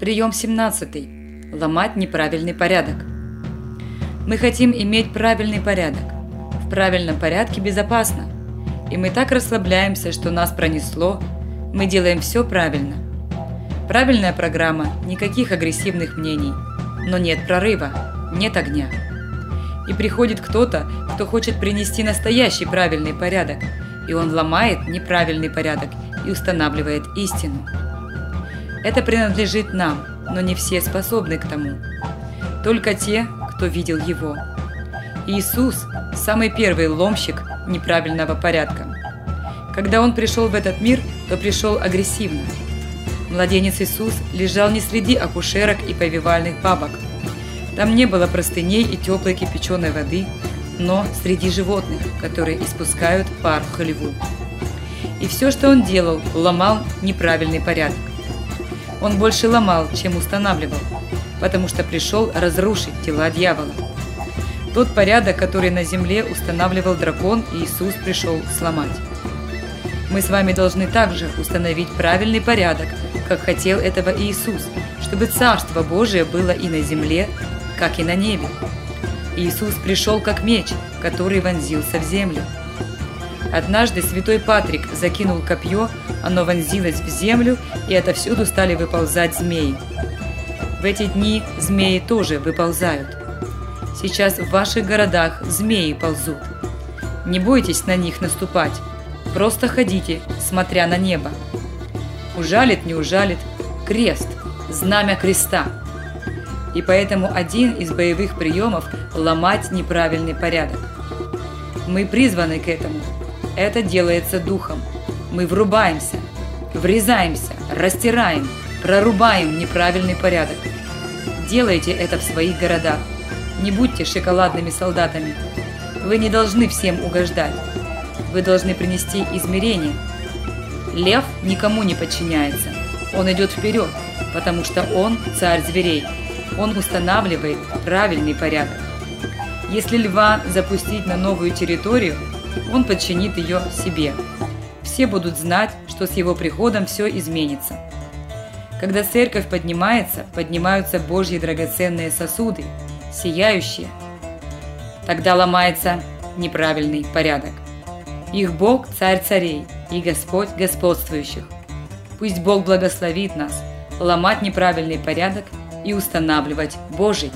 Прием 17. Ломать неправильный порядок. Мы хотим иметь правильный порядок. В правильном порядке безопасно. И мы так расслабляемся, что нас пронесло. Мы делаем все правильно. Правильная программа – никаких агрессивных мнений. Но нет прорыва, нет огня. И приходит кто-то, кто хочет принести настоящий правильный порядок, и он ломает неправильный порядок и устанавливает истину. Это принадлежит нам, но не все способны к тому. Только те, кто видел Его. Иисус – самый первый ломщик неправильного порядка. Когда Он пришел в этот мир, то пришел агрессивно. Младенец Иисус лежал не среди акушерок и повивальных бабок. Там не было простыней и теплой кипяченой воды, но среди животных, которые испускают пар в хлеву. И все, что он делал, ломал неправильный порядок. Он больше ломал, чем устанавливал, потому что пришел разрушить тела дьявола. Тот порядок, который на земле устанавливал дракон, Иисус пришел сломать. Мы с вами должны также установить правильный порядок, как хотел этого Иисус, чтобы Царство Божие было и на земле, как и на небе. Иисус пришел как меч, который вонзился в землю. Однажды святой Патрик закинул копье, оно вонзилось в землю, и отовсюду стали выползать змеи. В эти дни змеи тоже выползают. Сейчас в ваших городах змеи ползут. Не бойтесь на них наступать, просто ходите, смотря на небо. Ужалит, не ужалит, крест, знамя креста. И поэтому один из боевых приемов – ломать неправильный порядок. Мы призваны к этому – это делается духом. Мы врубаемся, врезаемся, растираем, прорубаем неправильный порядок. Делайте это в своих городах. Не будьте шоколадными солдатами. Вы не должны всем угождать. Вы должны принести измерение. Лев никому не подчиняется. Он идет вперед, потому что он царь зверей. Он устанавливает правильный порядок. Если льва запустить на новую территорию – он подчинит ее себе. Все будут знать, что с его приходом все изменится. Когда церковь поднимается, поднимаются Божьи драгоценные сосуды, сияющие. Тогда ломается неправильный порядок. Их Бог – царь царей и Господь господствующих. Пусть Бог благословит нас ломать неправильный порядок и устанавливать Божий